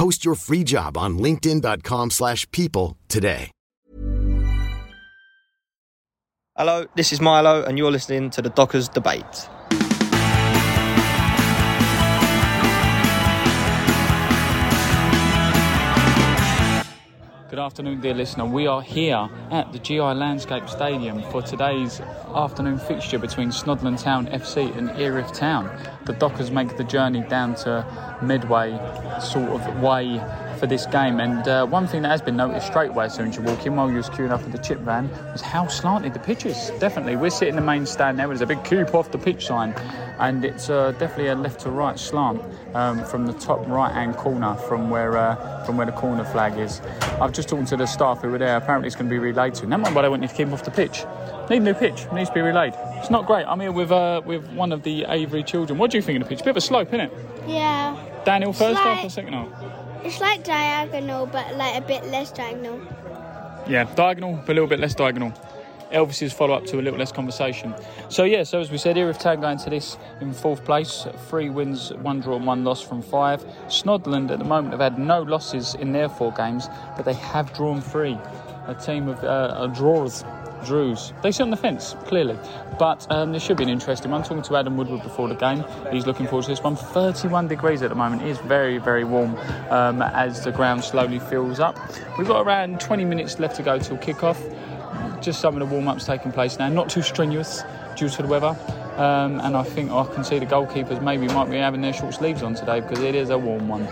Post your free job on linkedin.com/people slash people today. Hello, this is Milo, and you're listening to the Dockers Debate. Good afternoon, dear listener. We are here at the GI Landscape Stadium for today's afternoon fixture between Snodland Town FC and Erith Town. The Dockers make the journey down to Medway, sort of way for this game. And uh, one thing that has been noticed straight away as soon as you walk in while you was queuing up at the chip van was how slanted the pitch is. Definitely. We're sitting in the main stand there. There's a big keep off the pitch sign. And it's uh, definitely a left to right slant um, from the top right hand corner from where uh, from where the corner flag is. I've just talked to the staff who were there. Apparently it's going to be relayed to. Never mind why they want you to keep off the pitch. Need a new pitch. It needs to be relayed. It's not great. I'm here with uh, with one of the Avery children. What do you think of the pitch? Bit of a slope, isn't it? Yeah. Daniel first half or second half? It's like diagonal, but like a bit less diagonal. Yeah, diagonal, but a little bit less diagonal. Elvis's follow up to a little less conversation. So, yeah, so as we said, Erith Town going to this in fourth place. Three wins, one draw, and one loss from five. Snodland at the moment have had no losses in their four games, but they have drawn three. A team of uh, drawers. Drews. They sit on the fence, clearly. But um, this should be an interesting one. Talking to Adam Woodward before the game, he's looking forward to this one. 31 degrees at the moment. It is very, very warm um, as the ground slowly fills up. We've got around 20 minutes left to go till kick-off. Just some of the warm-ups taking place now. Not too strenuous due to the weather. Um, and I think I can see the goalkeepers maybe might be having their short sleeves on today because it is a warm one.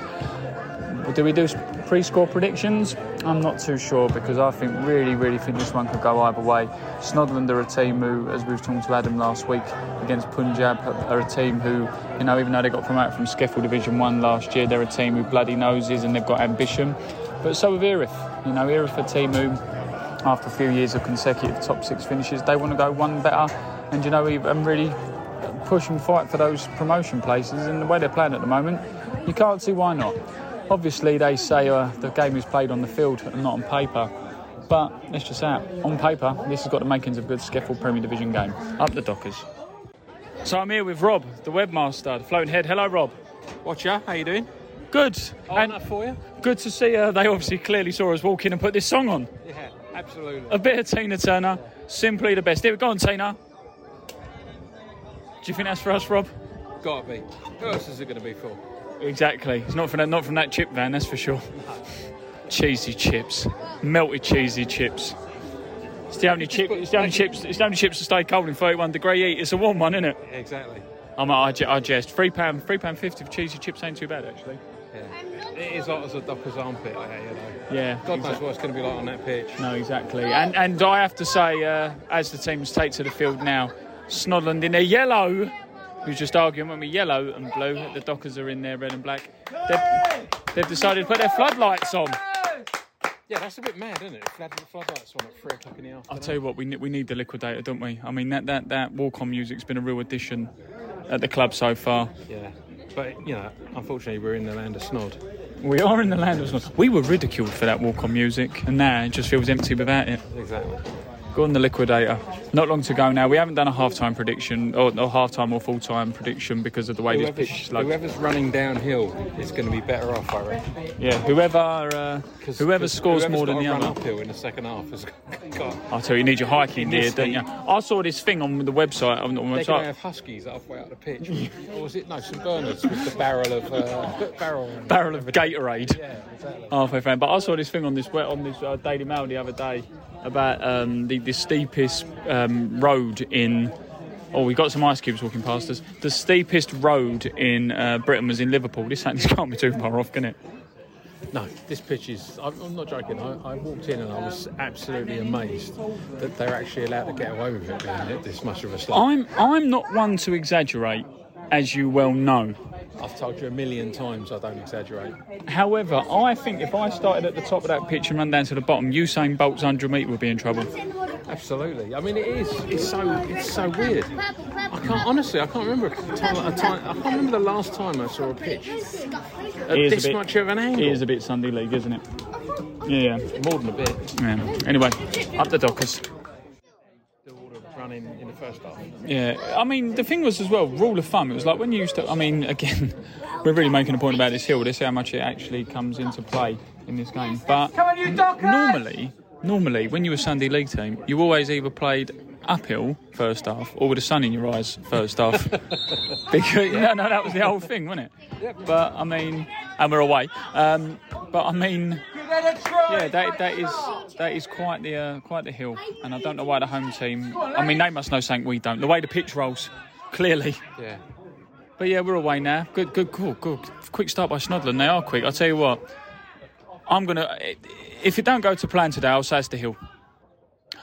Do we do pre-score predictions? I'm not too sure because I think really, really think this one could go either way. Snodland are a team who, as we were talking to Adam last week against Punjab, are a team who, you know, even though they got promoted from SCEFL Division One last year, they're a team with bloody noses and they've got ambition. But so with Erith, you know, Erith are a team who, after a few years of consecutive top six finishes, they want to go one better and you know, really push and fight for those promotion places. And the way they're playing at the moment, you can't see why not. Obviously, they say uh, the game is played on the field and not on paper. But let's just say, it, on paper, this has got the makings of a good SCEFL Premier Division game. Up the Dockers. So I'm here with Rob, the webmaster, the floating head. Hello, Rob. Watcher, how you doing? Good. And that for you? good to see. Uh, they obviously clearly saw us walk in and put this song on. Yeah, absolutely. A bit of Tina Turner, simply the best. Here we go on, Tina. Do you think that's for us, Rob? Gotta be. Who else is it going to be for? Exactly. It's not from that, not from that chip van, that's for sure. Cheesy chips, melted cheesy chips. It's the only chip. It's the only chips. It's the only chips to stay cold in 31 degree heat. It's a warm one, isn't it? Exactly. I'm, I, I jest. Three pound, three pound fifty for cheesy chips ain't too bad actually. Yeah. It is like as a docker's armpit, I you know. Yeah. God knows what it's going to be like on that pitch. No, exactly. And and I have to say, uh, as the teams take to the field now, Snodland in their yellow, who's just arguing when we yellow and blue, the Dockers are in there, red and black. They've, they've decided to put their floodlights on. Yeah, that's a bit mad, isn't it? Flood, floodlights on at three o'clock in the afternoon. I'll tell you what, we need, we need the liquidator, don't we? I mean, that that that walk-on music's been a real addition at the club so far. Yeah. But, you know, unfortunately, we're in the land of snod. We are in the land of Snod. We were ridiculed for that walk-on music, and now it just feels empty without it. Exactly. Gordon the Liquidator. Not long to go now. We haven't done a half-time prediction or, or half-time or full-time prediction because of the way this Whoever's, pitch is sloped. whoever's running downhill is going to be better off, I reckon. Yeah, whoever uh, 'Cause- whoever 'cause scores more than the run other. uphill in the second half has got. I'll tell you, you need your hiking gear, don't you? I saw this thing on the website. On the They're going to have huskies halfway up the pitch, or was it no St Bernards with the barrel of uh, barrel barrel of Gatorade Yeah, exactly. halfway through. But I saw this thing on this on this uh, Daily Mail the other day about um, the, the steepest um, road in. Oh, we got some ice cubes walking past us. The steepest road in uh, Britain was in Liverpool. This, this can't be too far off, can it? No, this pitch is. I'm, I'm not joking. I, I walked in and I was absolutely amazed that they're actually allowed to get away with it being it this much of a slope. I'm I'm not one to exaggerate, as you well know. I've told you a million times I don't exaggerate. However, I think if I started at the top of that pitch and run down to the bottom, Usain Bolt's 100 metre would be in trouble. Absolutely. I mean, it is. It's so. It's so weird. I can't honestly. I can't remember a time. A time I can't remember the last time I saw a pitch at It is a this bit- much of an angle. It is a bit Sunday League, isn't it? Yeah, more than a bit. yeah. Anyway, up the Dockers. The order of running in the first half. Yeah, I mean, the thing was as well, rule of thumb, it was like when you used to, I mean, again, we're really making a point about this hill, this how much it actually comes into play in this game. But n- normally, normally, when you were a Sunday League team, you always either played uphill first half or with the sun in your eyes first half. because, no, no, that was the whole thing, wasn't it? But, I mean, and we're away. Um, but, I mean, yeah, that, that is that is quite the uh, quite the hill, and I don't know why the home team. I mean, they must know something we don't. The way the pitch rolls, clearly. Yeah. But yeah, we're away now. Good, good, cool, good. Quick start by Snodland. They are quick. I'll tell you what. I'm gonna. If it don't go to plan today, I'll say it's the hill.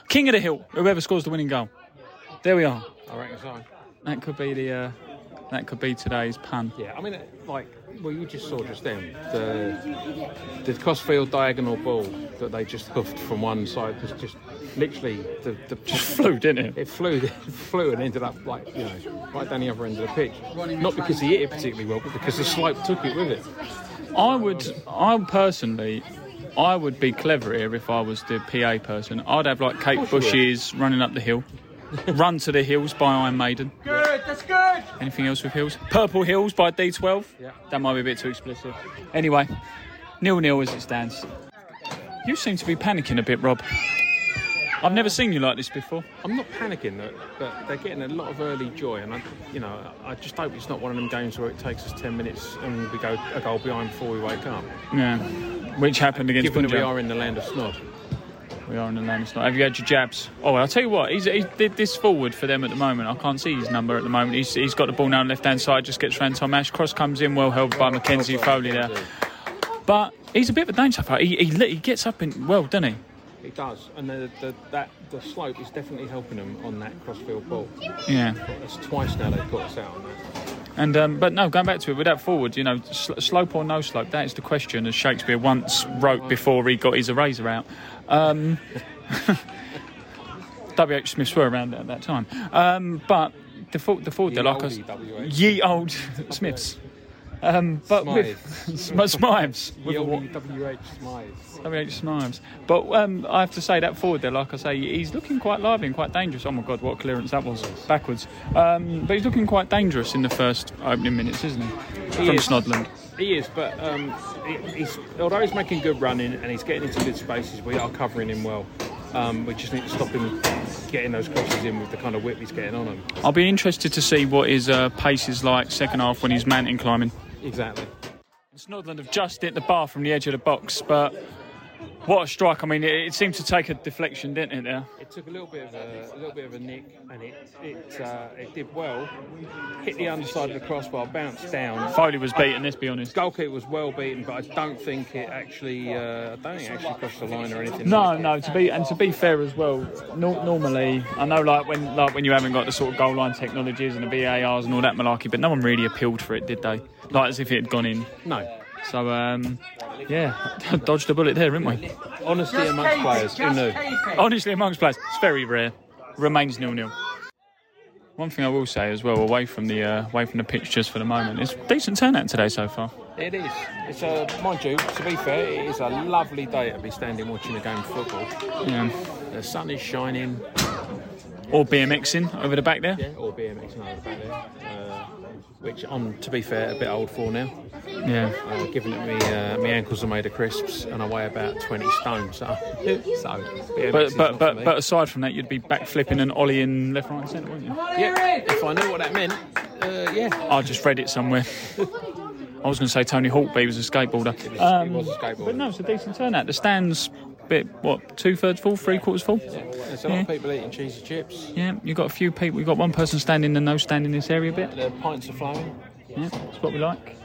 King of the hill. Whoever scores the winning goal. There we are. I reckon so. That could be the. Uh, that could be today's pun. Yeah, I mean, like, well, you just saw just then the the crossfield diagonal ball that they just hoofed from one side was just literally the, the Just flew, didn't it? It flew, it flew and ended up like you know right down the other end of the pitch. Not because he hit it particularly well, but because the slope took it with it. I would, I personally, I would be clever here if I was the PA person. I'd have like Kate. Bush's running up the hill, Run to the Hills by Iron Maiden. Good, that's good. Anything else with Hills? Purple Hills by D12. Yeah. That might be a bit too explicit. Anyway, nil nil as it stands. You seem to be panicking a bit, Rob. I've never seen you like this before. I'm not panicking, that- but they're getting a lot of early joy, and I, you know, I just hope it's not one of them games where it takes us ten minutes and we go a goal behind before we wake up. Yeah. Which happened against Given that we are in the land of snod. We are in the land of snot. Have you had your jabs? Oh, I'll tell you what. He's, he's this forward for them at the moment. I can't see his number at the moment. He's, he's got the ball now on the left hand side. Just gets round Tom Ash. Cross comes in, well held by Mackenzie Foley there. But he's a bit of a danger. He, he, he gets up in well, doesn't he? He does, and the, the, that the slope is definitely helping him on that crossfield ball. Yeah. That's twice now they've put us out on that. And um, but no, going back to it, with that forward, you know, sl- slope or no slope, that is the question, as Shakespeare once wrote before he got his eraser out. Um, W.H. Smiths were around at that time, um, but the forward, the forward, Ye like us, ye old Smiths. Um, but with Sm- Smives, with a wa- Ye WH Smythe. W.H. Smives. But um, I have to say that forward there, like I say, he's looking quite lively and quite dangerous. Oh my God, what clearance that was backwards! Um, but he's looking quite dangerous in the first opening minutes, isn't he? He From is. Snodland. He is, but um, he's although he's making good running and he's getting into good spaces, we are covering him well. Um, we just need to stop him getting those crosses in with the kind of whip he's getting on him. I'll be interested to see what his uh, pace is like second half when he's mountain climbing. Exactly. Snodland have just hit the bar from the edge of the box, but what a strike! I mean, it, it seemed to take a deflection, didn't it? There. It took a little bit of a, a little bit of a nick, and it it uh, it did well. Hit the underside of the crossbar, bounced down. Foley was beaten. Let's be honest. Goalkeeper was well beaten, but I don't think it actually. Uh, I don't think it actually crossed the line or anything. No, no. To be and to be fair as well, no, normally I know like when like when you haven't got the sort of goal line technologies and the VARs and all that malarkey, but no one really appealed for it, did they? Like as if it had gone in. No. So um, yeah, dodged a bullet there, didn't we? Honesty amongst players. Who knew? Honestly, amongst players, it's very rare. Remains nil nil. One thing I will say as well, away from the uh, away from the pitch just for the moment, it's decent turnout today so far. It is. It's a, mind you, to be fair, it is a lovely day to be standing watching a game of football. Yeah. The sun is shining, Or BMXing over the back there. yeah, or BMX over the back there, uh, which I'm, to be fair, a bit old for now. Yeah. Uh, given that me, uh, my ankles are made of crisps and I weigh about 20 stone, so, so But but but, but aside from that, you'd be back flipping and ollieing left, right, and centre, wouldn't you? yeah, if I knew what that meant, uh, yeah. I just read it somewhere. I was going to say Tony Hawk, but he was a skateboarder. Um, He was a skateboarder. But no, it's a decent turnout. The stands, bit what, two thirds full, three quarters full. Yeah, there's a lot of Yeah. people eating cheesy chips. Yeah, you've got a few people. You've got one person standing and no standing in this area bit. The pints are flowing. Yeah, that's what we like.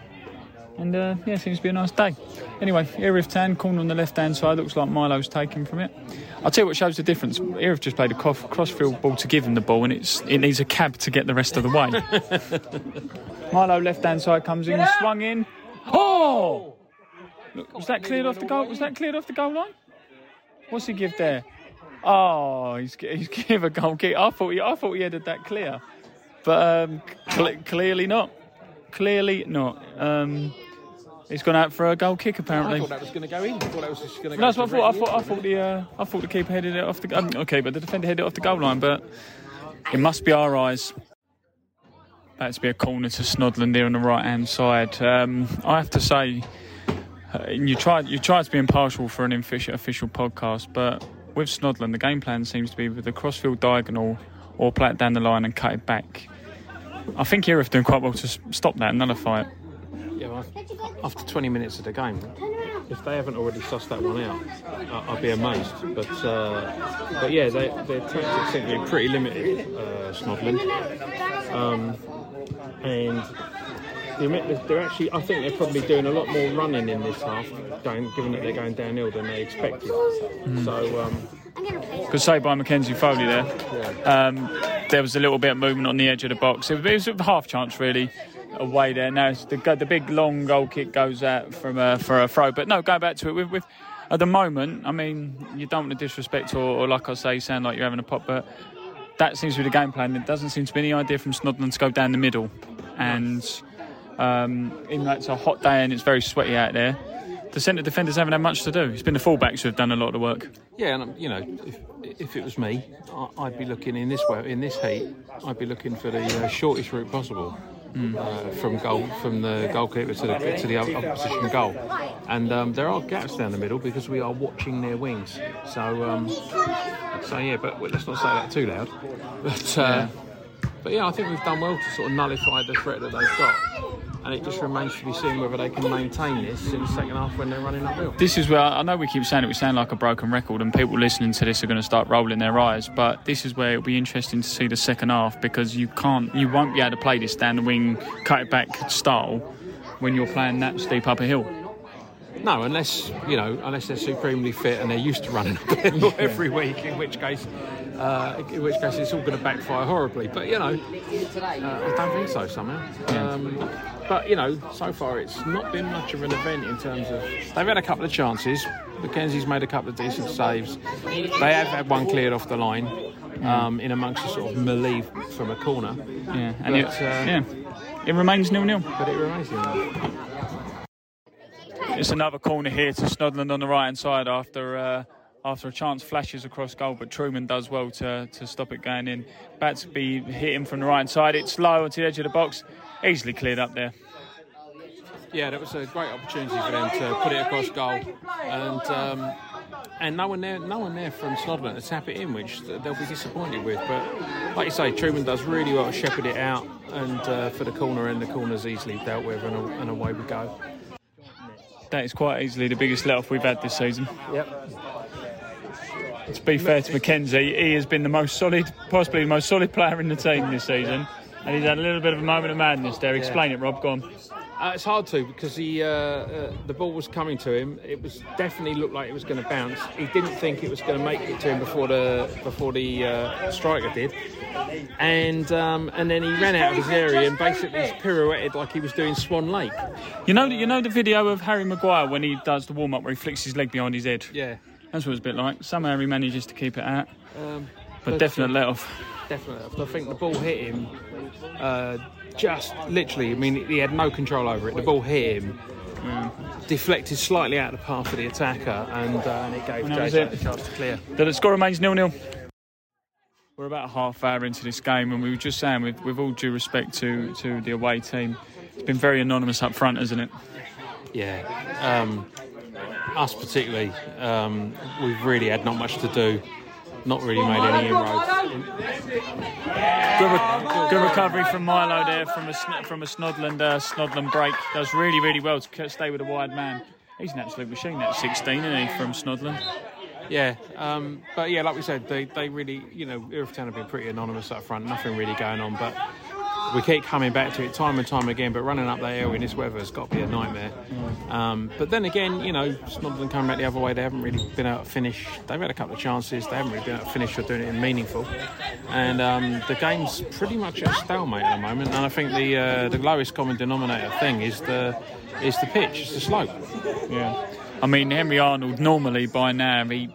And uh, yeah, seems to be a nice day. Anyway, Erith Town, corner on the left hand side, looks like Milo's taken from it. I'll tell you what shows the difference. Erith just played a cross- crossfield ball to give him the ball, and it's it needs a cab to get the rest of the way. Milo left hand side comes in, swung in. Oh! Look, was that cleared off the goal? Was that cleared off the goal line? What's he give there? Oh, he's he's give a goal kick. I thought he I thought he headed that clear, but um, cle clearly not. Clearly not. Um, he's gone out for a goal kick apparently. I thought that was going to go in. I thought that was just going to No, that's what I thought. I thought, I thought the uh, I thought the keeper headed it off the. Um, okay, but the defender headed it off the goal line. But it must be our eyes. That's be a corner to Snodland here on the right hand side. Um, I have to say, you tried you tried to be impartial for an official, podcast, but with Snodland, the game plan seems to be with the crossfield diagonal or play it down the line and cut it back. I think Erith doing quite well to stop that and nullify it. Yeah, well, after 20 minutes of the game, if they haven't already sussed that one out, I- I'd be amazed. But uh, but yeah, they, their tactics seem to be pretty limited, uh, Snodland. Um, and they're actually, I think they're probably doing a lot more running in this half, going, given that they're going downhill than they expected. So um, Good save by Mackenzie Foley there. Um, there was a little bit of movement on the edge of the box. It was, a half chance really away there. Now it's the, the big long goal kick goes out from a, for a throw. But no, go back to it. With, with at the moment, I mean, you don't want to disrespect or, or like I say, sound like you're having a pop, but that seems to be the game plan. There doesn't seem to be any idea from Snodland to go down the middle. And um, even though it's a hot day and it's very sweaty out there, the centre defenders haven't had much to do. It's been the fullbacks who have done a lot of the work. Yeah, and um, you know, if, if it was me, I'd be looking in this way, in this heat. I'd be looking for the uh, shortest route possible uh, from goal, from the goalkeeper to the to the opposition goal. And um, there are gaps down the middle because we are watching their wings. So, um, so yeah, but let's not say that too loud. But uh, but yeah, I think we've done well to sort of nullify the threat that they've got. And it just remains to be seen whether they can maintain this in the second half when they're running uphill. This is where I know we keep saying it, we sound like a broken record, and people listening to this are going to start rolling their eyes. But this is where it'll be interesting to see the second half because you can't, you won't be able to play this down the wing, cut it back style when you're playing that steep up a hill. No, unless you know, unless they're supremely fit and they're used to running uphill every week. In which case, uh, in which case, it's all going to backfire horribly. But you know, uh, I don't think so somehow. Um, but you know, so far it's not been much of an event in terms of they've had a couple of chances. Mackenzie's made a couple of decent saves. They have had one cleared off the line um, in amongst a sort of melee from a corner. Yeah, and But, it, uh, yeah, it remains nil nil. But it remains nil-nil. It's another corner here to Snodland on the right hand side after uh, after a chance flashes across goal, but Truman does well to, to stop it going in. Batsby hit him from the right hand side. It's low onto the edge of the box, easily cleared up there. Yeah, that was a great opportunity for them to put it across goal, and um, and no one there, no one there from Snodland to tap it in, which they'll be disappointed with. But like you say, Truman does really well to shepherd it out, and uh, for the corner, and the corner's easily dealt with, and, and away we go. That is quite easily the biggest let off we've had this season. Yep. To be fair to Mackenzie, he has been the most solid, possibly the most solid player in the team this season, and he's had a little bit of a moment of madness there. Explain it, Rob. Go on. Uh, it's hard to because he, uh, uh, the ball was coming to him. It was definitely looked like it was going to bounce. He didn't think it was going to make it to him before the before the uh, striker did, and um, and then he ran out of his area and basically pirouetted like he was doing Swan Lake. You know, you know the video of Harry Maguire when he does the warm up where he flicks his leg behind his head. Yeah, That's what it's a bit like. Somehow he manages to keep it out, um, but definitely let off. definitely. I think the ball hit him. Just literally, I mean, he had no control over it. The ball hit him, deflected slightly out of the path of the attacker, and, uh, and it gave And that was Jay it. a chance to clear. The score remains nil nil. We're about a half hour into this game, and we were just saying, with, with all due respect to, to the away team, it's been very anonymous up front, hasn't it? Yeah, um, us particularly, um, we've really had not much to do. Not really made any inroads. Good, good recovery from Milo there from a sn- from a Snodland uh, Snodland break. Does really really well to stay with a wide man. He's an absolute machine. That 16, isn't he, from Snodland? Yeah, um, but yeah, like we said, they, they really, you know, Erith Town have been pretty anonymous up front, nothing really going on, but we keep coming back to it time and time again. But running up that hill in this weather has got to be a nightmare. Um, but then again, you know, Snodland coming back the other way, they haven't really been able to finish. They've had a couple of chances, they haven't really been able to finish or doing it in meaningful. And um, the game's pretty much at stalemate at the moment. And I think the uh, the lowest common denominator thing is the is the pitch, it's the slope. Yeah. I mean, Henry Arnold normally by now, he,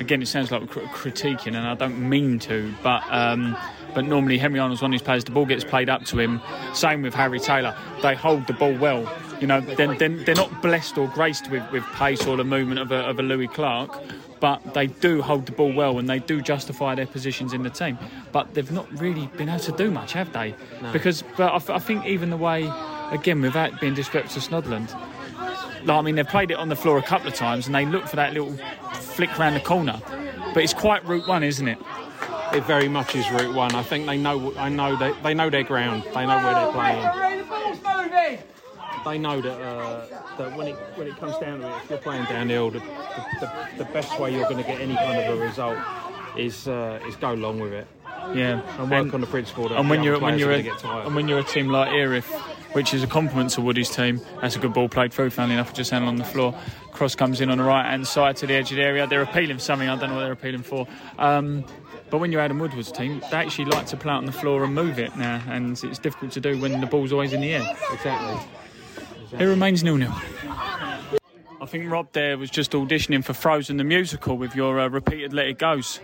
again, it sounds like cr- critiquing, and I don't mean to, but um, but normally Henry Arnold's one of these players. The ball gets played up to him. Same with Harry Taylor. They hold the ball well. You know, they're, they're, they're not blessed or graced with, with pace or the movement of a, of a Louis Clark, but they do hold the ball well and they do justify their positions in the team. But they've not really been able to do much, have they? Because, but I, I think even the way, again, without being disrespectful to Snodland, like, I mean, they've played it on the floor a couple of times and they look for that little flick round the corner. But it's quite route one, isn't it? It very much is Route One. I think they know. I know they, they know their ground. They know where they're playing. They know that uh, that when it when it comes down to it, if you're playing downhill, the, the, the, the best way you're going to get any kind of a result is uh, is go along with it Yeah, and work on the principle that and when you're when you're a, get tired. and when you're a team like Erith, which is a compliment to Woody's team, that's a good ball played through. Funnily enough, just handled on the floor. Cross comes in on the right hand side to the edge of the area. They're appealing for something. I don't know what they're appealing for. Um, but when you're Adam Woodward's team, they actually like to play it on the floor and move it now, and it's difficult to do when the ball's always in the air. exactly. It remains nil nil. I think Rob there was just auditioning for Frozen the musical with your uh, repeated let it goes.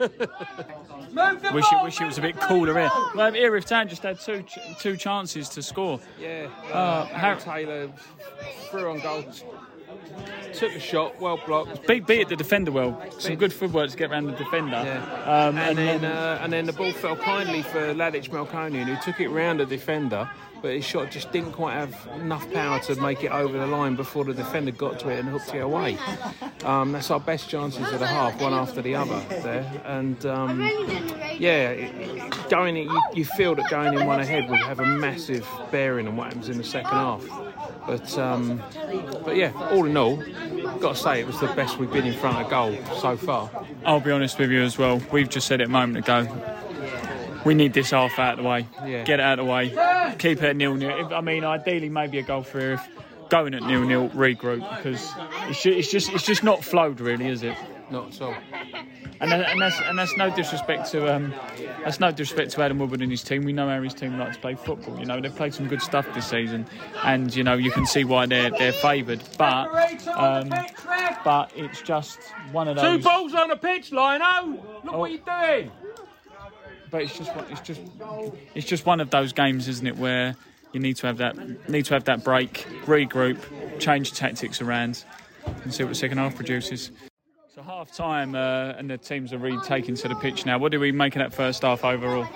Wish it, wish it was a bit cooler here. Well, here if Tan just had two ch- two chances to score. Yeah. Uh, Uh, Har- Harry Taylor threw on goal. Took a shot, well blocked. Beat beat at the defender well. Some good footwork to get around the defender. Yeah. Um, and, then uh, and then the ball fell kindly for Ladic Melkonian, who took it round the defender, but his shot just didn't quite have enough power to make it over the line before the defender got to it and hooked it away. Um, that's our best chances of the half, one after the other there. And um, yeah, going in, you, you feel that going in one ahead would have a massive bearing on what happens in the second half. But um, but yeah, all in all, got to say it was the best we've been in front of goal so far. I'll be honest with you as well. We've just said it a moment ago. We need this half out of the way. Yeah. Get it out of the way. Keep it nil nil. I mean, ideally, maybe a goal for Erith. Going at nil nil, regroup because it's just, it's just it's just not flowed really, is it? Not at all. And, that- and that's and that's no disrespect to um, that's no disrespect to Adam Woodward and his team. We know how his team likes to play football. You know they've played some good stuff this season, and you know you can see why they're they're favoured. But um, but it's just one of those. Two balls on the pitch, Lino. Look what you're doing. But it's just it's just it's just one of those games, isn't it, where you need to have that need to have that break, regroup, change tactics around, and see what the second half produces. So half time, uh, and the teams are retaking to the pitch now. What do we make of that first half overall?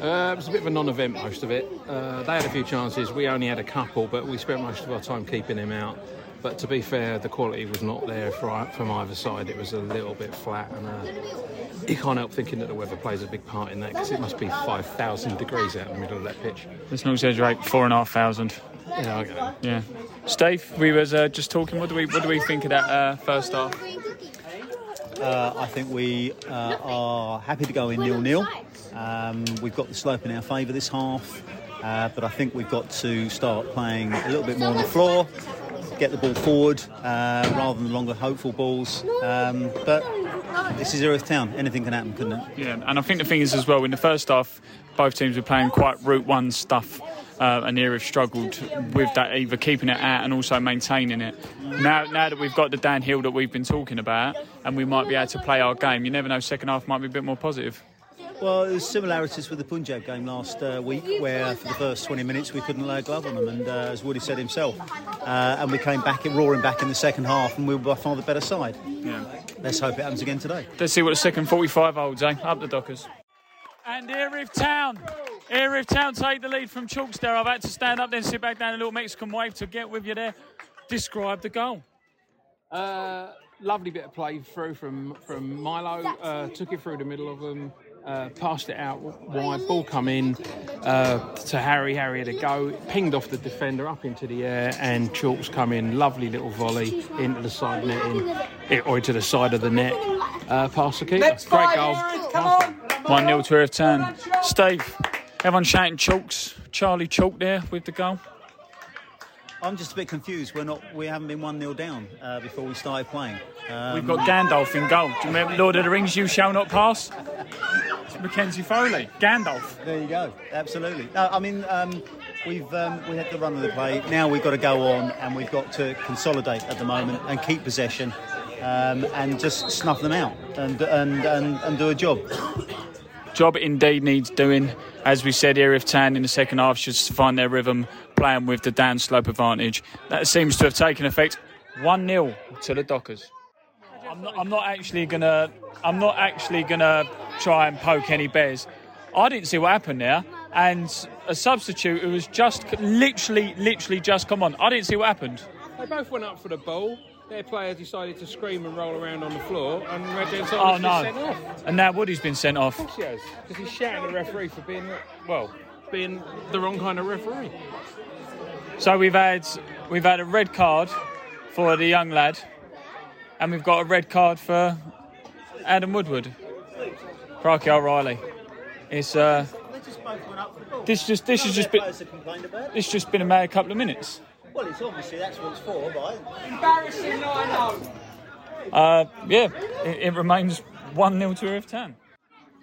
Uh, it was a bit of a non-event, most of it. Uh, they had a few chances. We only had a couple, but we spent most of our time keeping them out. But to be fair, the quality was not there from either side. It was a little bit flat, and uh, you can't help thinking that the weather plays a big part in that because it must be 5,000 degrees out in the middle of that pitch. Let's not exaggerate. Four and a half thousand. Yeah, I get it. Yeah. Steve, we was uh, just talking. What do we what do we think of that uh, first half? Uh, I think we uh, are happy to go in nil nil. Um, we've got the slope in our favour this half, uh, but I think we've got to start playing a little bit more on the floor, get the ball forward uh, rather than longer hopeful balls. Um, but this is Erith Town; anything can happen, couldn't it? Yeah, and I think the thing is as well in the first half, both teams were playing quite route one stuff, uh, and Erith struggled with that, either keeping it out and also maintaining it. Now, now that we've got the downhill that we've been talking about, and we might be able to play our game, you never know. Second half might be a bit more positive. Well, there's similarities with the Punjab game last uh, week, where for the first 20 minutes we couldn't lay a glove on them, and uh, as Woody said himself, uh, and we came back, roaring back in the second half, and we were by far the better side. Yeah. Let's hope it happens again today. Let's see what the second 45 holds, eh? Up the Dockers. And Erith Town. Erith Town take the lead from Chalkster. I've had to stand up then sit back down a little Mexican wave to get with you there. Describe the goal. Uh, lovely bit of play through from from Milo. Uh, took it through the middle of them. Uh, passed it out wide, ball come in uh, to Harry. Harry had a go, pinged off the defender up into the air, and Chalks come in. Lovely little volley into the side netting, eh, or into the side of the net. Uh, past the keeper. Great goal. Come on. 1 0 to Erith Town. Steve, everyone shouting Chalks. Charlie Chalk there with the goal. I'm just a bit confused. We're not. We haven't been one 0 down uh, before we started playing. Um, We've got Gandalf in goal. Do you remember Lord of the Rings? You shall not pass. It's Mackenzie Foley. Gandalf. There you go. Absolutely. No, I mean, um, we've um, we had the run of the play. Now we've got to go on and we've got to consolidate at the moment and keep possession um, and just snuff them out and and, and, and do a job. Job indeed needs doing. As we said, Erith Town in the second half should find their rhythm, playing with the downslope advantage. That seems to have taken effect. 1 0 to the Dockers. I'm not, I'm not actually gonna. I'm not actually gonna try and poke any bears. I didn't see what happened there, and a substitute who was just literally, literally just come on. I didn't see what happened. They both went up for the ball. Their player decided to scream and roll around on the floor, and Red Dead Oh was sent off. And now Woody's been sent off. Of course he has, because he's shouting at the referee for being, well, being the wrong kind of referee. So we've had we've had a red card for the young lad, and we've got a red card for Adam Woodward. Crikey O'Reilly. It's uh, this just this has just been this just been a mad couple of minutes. Well, it's obviously that's what it's for, right? Embarrassing, I know. Uh, yeah, it, it remains one 0 to Erith Town.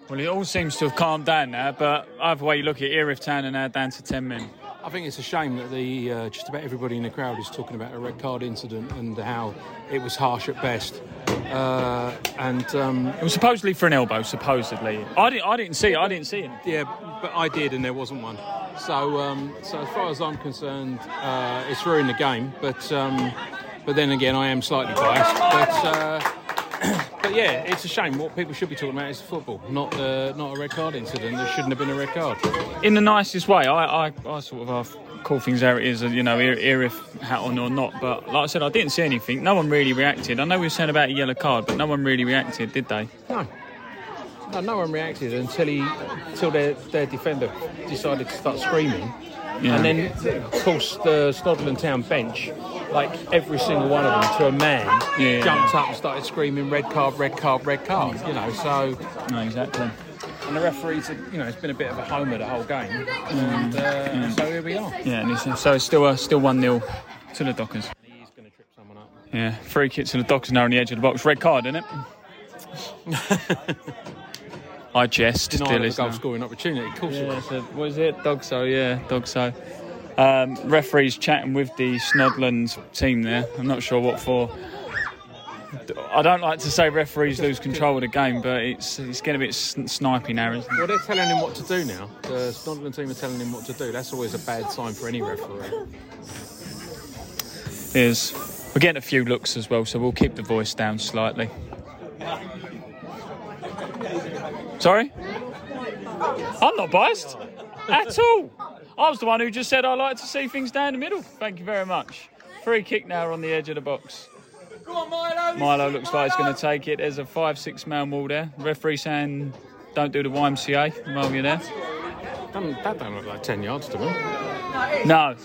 Well, it all seems to have calmed down now, but either way you look at it, Erith Town are now down to ten men. I think it's a shame that the uh, just about everybody in the crowd is talking about a red card incident and how it was harsh at best. Uh, and um, It was supposedly for an elbow, supposedly. I didn't, I didn't see it. I didn't see it. yeah, but I did, and there wasn't one. So, um, so as far as I'm concerned, uh, it's ruined the game. But, um, but then again, I am slightly biased. But, uh, but yeah, it's a shame. What people should be talking about is football, not uh, not a red card incident. There shouldn't have been a red card. in the nicest way. I, I, I sort of call things how it is, you know, ir- if hat on or not. But like I said, I didn't see anything. No one really reacted. I know we were saying about a yellow card, but no one really reacted, did they? No. No, no one reacted until he, until their, their defender decided to start screaming. Yeah. And then, of course, the Snodland Town bench, like every single one of them to a man, Yeah. jumped up and started screaming, red card, red card, red card, you know, so... No, exactly. And the referees, are- you know, it's been a bit of a homer the whole game. And uh, so here we are. Yeah, and so it's still uh, still one 0 to the Dockers. He's going to trip someone up. Yeah, free kick to the Dockers now on the edge of the box. Red card, isn't it? I jest, Denial dear of a goal scoring opportunity, of course it Yeah, was. so, what is it? DOGSO, yeah, DOGSO. Um, referees chatting with the Snodland team there. I'm not sure what for. I don't like to say referees lose control of the game, but it's it's getting a bit sn- snipey now, isn't it? Well, they're telling him what to do now. The Snodland team are telling him what to do. That's always a bad sign for any referee. Is we're getting a few looks as well, so we'll keep the voice down slightly. Sorry, I'm not biased at all. I was the one who just said I like to see things down the middle. Thank you very much. Free kick now on the edge of the box. Milo looks like he's going to take it. There's a five, six man wall there. Referee saying, don't do the YMCA while you're there. That don't look like 10 yards to me. No,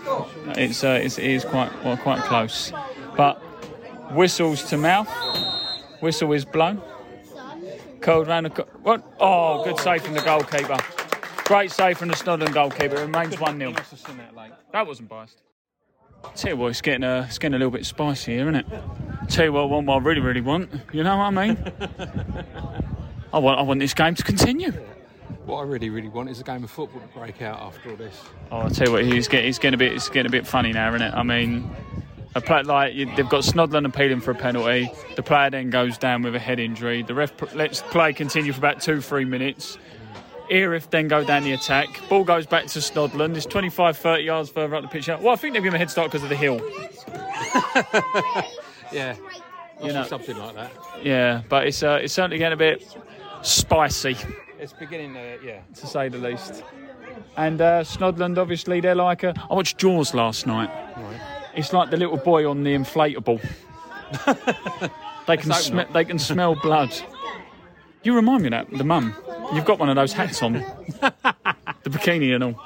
it's, uh, it's it is quite well, quite close. But whistles to mouth. Whistle is blown. Cold round the. Co- what? Oh, good save from the goalkeeper. Great save from the Snodden goalkeeper. It remains 1 0. Must have seen that wasn't biased. Tell you what, it's getting, uh, it's getting a little bit spicy here, isn't it? Tell you what, what I really, really want. You know what I mean? I want, I want this game to continue. What I really, really want is a game of football to break out after all this. Oh, I tell you what, he's getting, he's getting a bit, it's getting a bit funny now, isn't it? I mean, A play, like they've got Snodland appealing for a penalty. The player then goes down with a head injury. The ref pr- lets play continue for about two, three minutes. Erith then go down the attack. Ball goes back to Snodland. It's 25, 30 yards further up the pitch. Well, I think they've given him a head start because of the hill. Yeah, You know, something like that. yeah, but it's uh, it's certainly getting a bit spicy, It's beginning to yeah. to say the least. And uh, Snodland, obviously, they're like a. I watched Jaws last night. It's like the little boy on the inflatable. they can sm- they can smell blood. You remind me of that the mum. You've got one of those hats on, the bikini and all.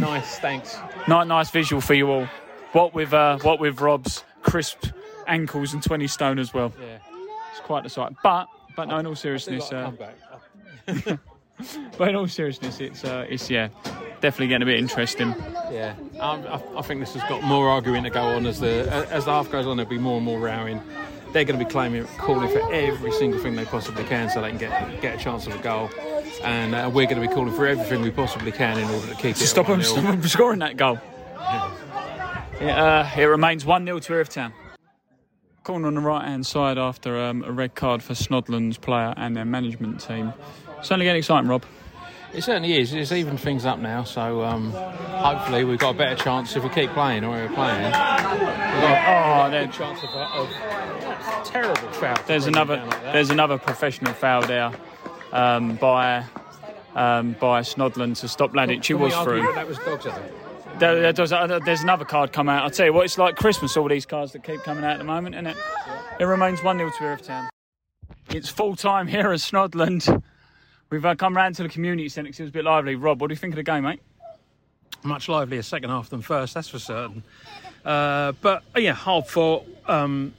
Nice, thanks. Nice, nice visual for you all. What with uh, what with Rob's crisp ankles and twenty stone as well. Yeah. It's quite the sight. But but no, in all seriousness, uh, but in all seriousness, it's uh, it's yeah, definitely getting a bit interesting. Yeah, um, I, I think this has got more arguing to go on as the as the half goes on. There'll be more and more rowing. They're going to be claiming, calling for every single thing they possibly can so they can get get a chance of a goal, and uh, we're going to be calling for everything we possibly can in order to keep it. To stop them, stop them from scoring that goal. It, uh, it remains 1 0 to Town. Corner on the right hand side after um, a red card for Snodland's player and their management team. Certainly getting exciting, Rob. It certainly is. It's even things up now, so um, hopefully we've got a better chance if we keep playing or we're playing. We've got Oh, a good chance of, of terrible foul. there's another like there's another professional foul there um, by um, by Snodland to stop Ladic. He Can was through. that That was dogs, I think. There, there does- uh, there's another card come out. I'll tell you what, it's like Christmas, all these cards that keep coming out at the moment, isn't it? It remains 1 0 to Erith Town. It's full time here at Snodland. We've uh, come round to the community centre 'cause it was a bit lively. Rob, what do you think of the game, mate? much livelier second half than first, that's for certain. Uh, but yeah, hard fought. Um,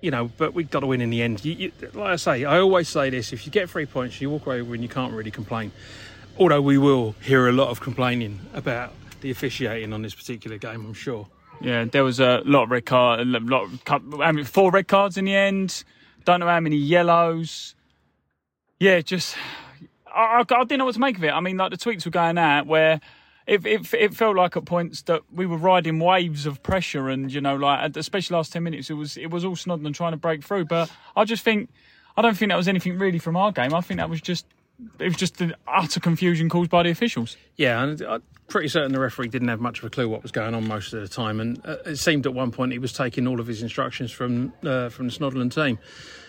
you know, but we've got to win in the end. You, you, like I say, I always say this: if you get three points, you walk away and you can't really complain. Although we will hear a lot of complaining about the officiating on this particular game, I'm sure. Yeah, there was a lot of red card, a lot of, I mean, four red cards in the end. Don't know how many yellows. Yeah, just I, I, I didn't know what to make of it. I mean, like the tweets were going out where it, it it felt like at points that we were riding waves of pressure, and you know, like especially last ten minutes, it was it was all Snodland trying to break through. But I just think I don't think that was anything really from our game. I think that was just it was just the utter confusion caused by the officials. Yeah, and I'm pretty certain the referee didn't have much of a clue what was going on most of the time, and uh, it seemed at one point he was taking all of his instructions from uh, from the Snodland team.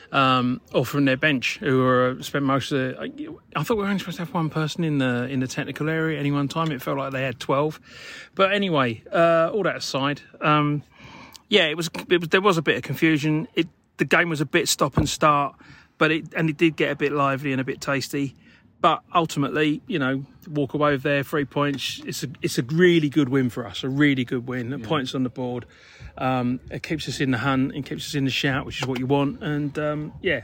Um, or from their bench, who were spent most of the. I thought we were only supposed to have one person in the in the technical area at any one time. It felt like they had twelve, but anyway, uh, all that aside, um, yeah, it was, it was there was a bit of confusion. It the game was a bit stop and start, but it and it did get a bit lively and a bit tasty. But ultimately, you know, walk away with their three points. It's a it's a really good win for us. A really good win. The Points on the board. Um, it keeps us in the hunt and keeps us in the shout, which is what you want. And um, yeah,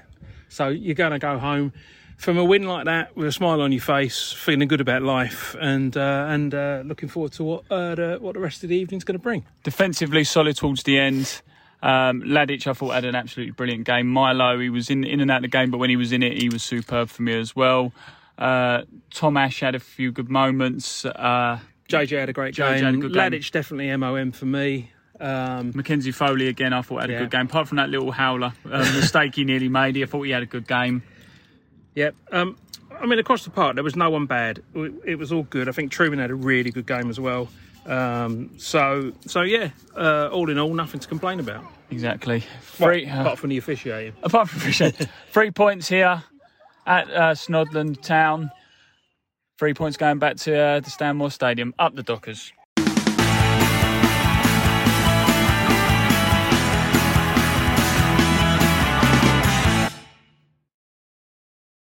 so you're going to go home from a win like that with a smile on your face, feeling good about life, and uh, and uh, looking forward to what uh, the, what the rest of the evening's going to bring. defensively solid towards the end. Um, Ladic, I thought had an absolutely brilliant game. Milo, he was in in and out of the game, but when he was in it, he was superb for me as well. Uh, Tom Ash had a few good moments. Uh, JJ had a great JJ game. had a good game. Ladic definitely MOM for me. Um, Mackenzie Foley again, I thought had a Yeah. good game. Apart from that little howler uh, mistake he nearly made, I thought he had a good game. Yep. Um, I mean, across the park, there was no one bad. It was all good. I think Truman had a really good game as well. Um, so, so yeah. Uh, all in all, nothing to complain about. Exactly. Well, Three, uh, apart from the officiating. apart from appreciate three points here at uh, Snodland Town. Three points going back to uh, the Stanmore Stadium. Up the Dockers.